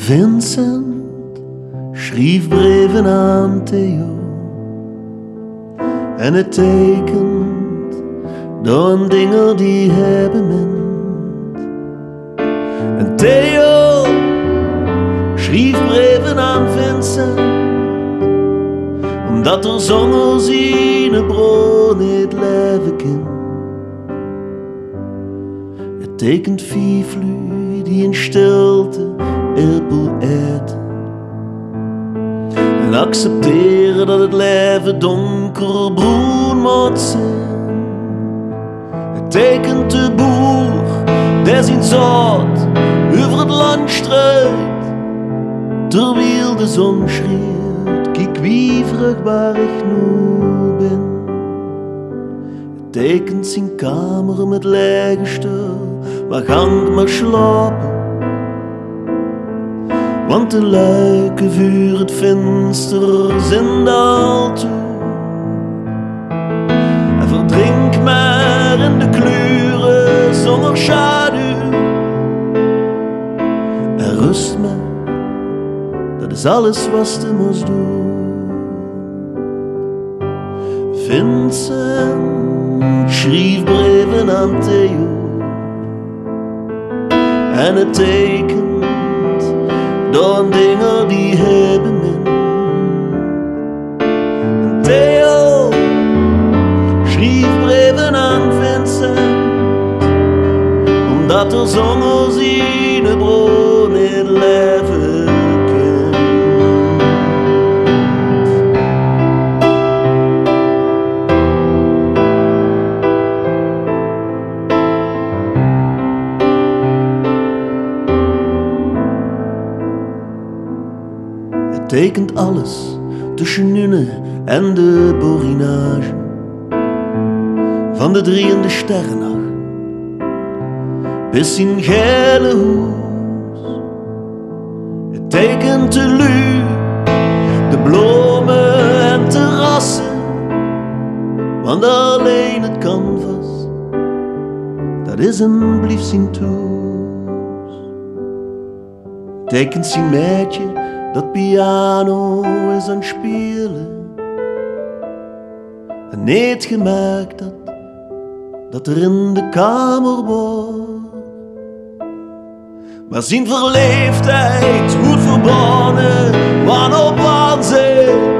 Vincent schreef brieven aan Theo. En het tekent door dingen die hebben bemint. En Theo schreef brieven aan Vincent, omdat er zonder zijn bron niet leven kan. Het tekent viervlu die in stilte En accepteren dat het leven donker broen moet zijn. Het tekent de boer, der zijn zout over het land strijdt. Terwijl de zon schreeuwt, kijk wie vruchtbaar ik nu ben. Het tekent zijn kamer met lege stil, waar gang maar slapen. Want de luiken vuur het venster zijn al toe. En verdrink maar in de kleuren zonder schaduw. En rust maar, dat is alles wat ze moest doen. Vincent schreef brieven aan Theo. En het tekent Don Dinger, di Hebenen. Und Theo schrieb Breven an Vincent, und dat er Sommer sie ne Brot. Tekent alles tussen Nune en de borinage van de drieënde sterrennacht. Bis in gele hoes. Het tekent de lu, de bloemen en terrassen, want alleen het canvas, dat is een blief zien. Tekent zijn meidje dat piano is aan spelen. En niet gemerkt dat, dat er in de kamer wordt. Maar zijn verleefdheid goed verbannen, op waanzin.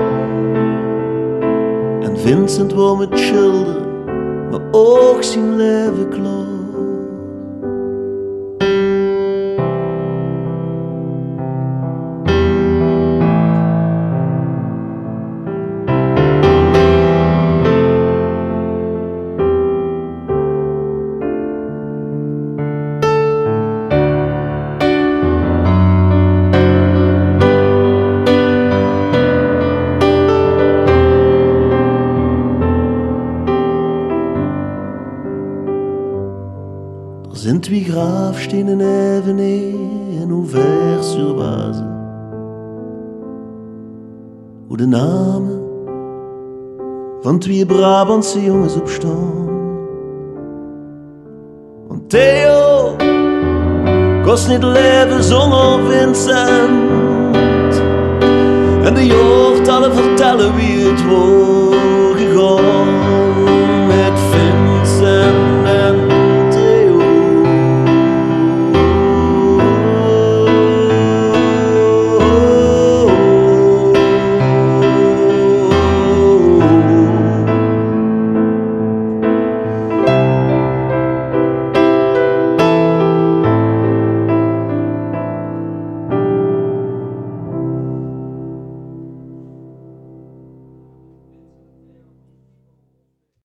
En Vincent wou met schilderen, maar ook zijn leven klaar. Er zijn twee graafstenen even en hoe ver sur wazen. Hoe de namen van twee Brabantse jongens op staan. Want Theo kost niet leven zonder Vincent. En de jaartallen vertellen wie het wordt gegaan.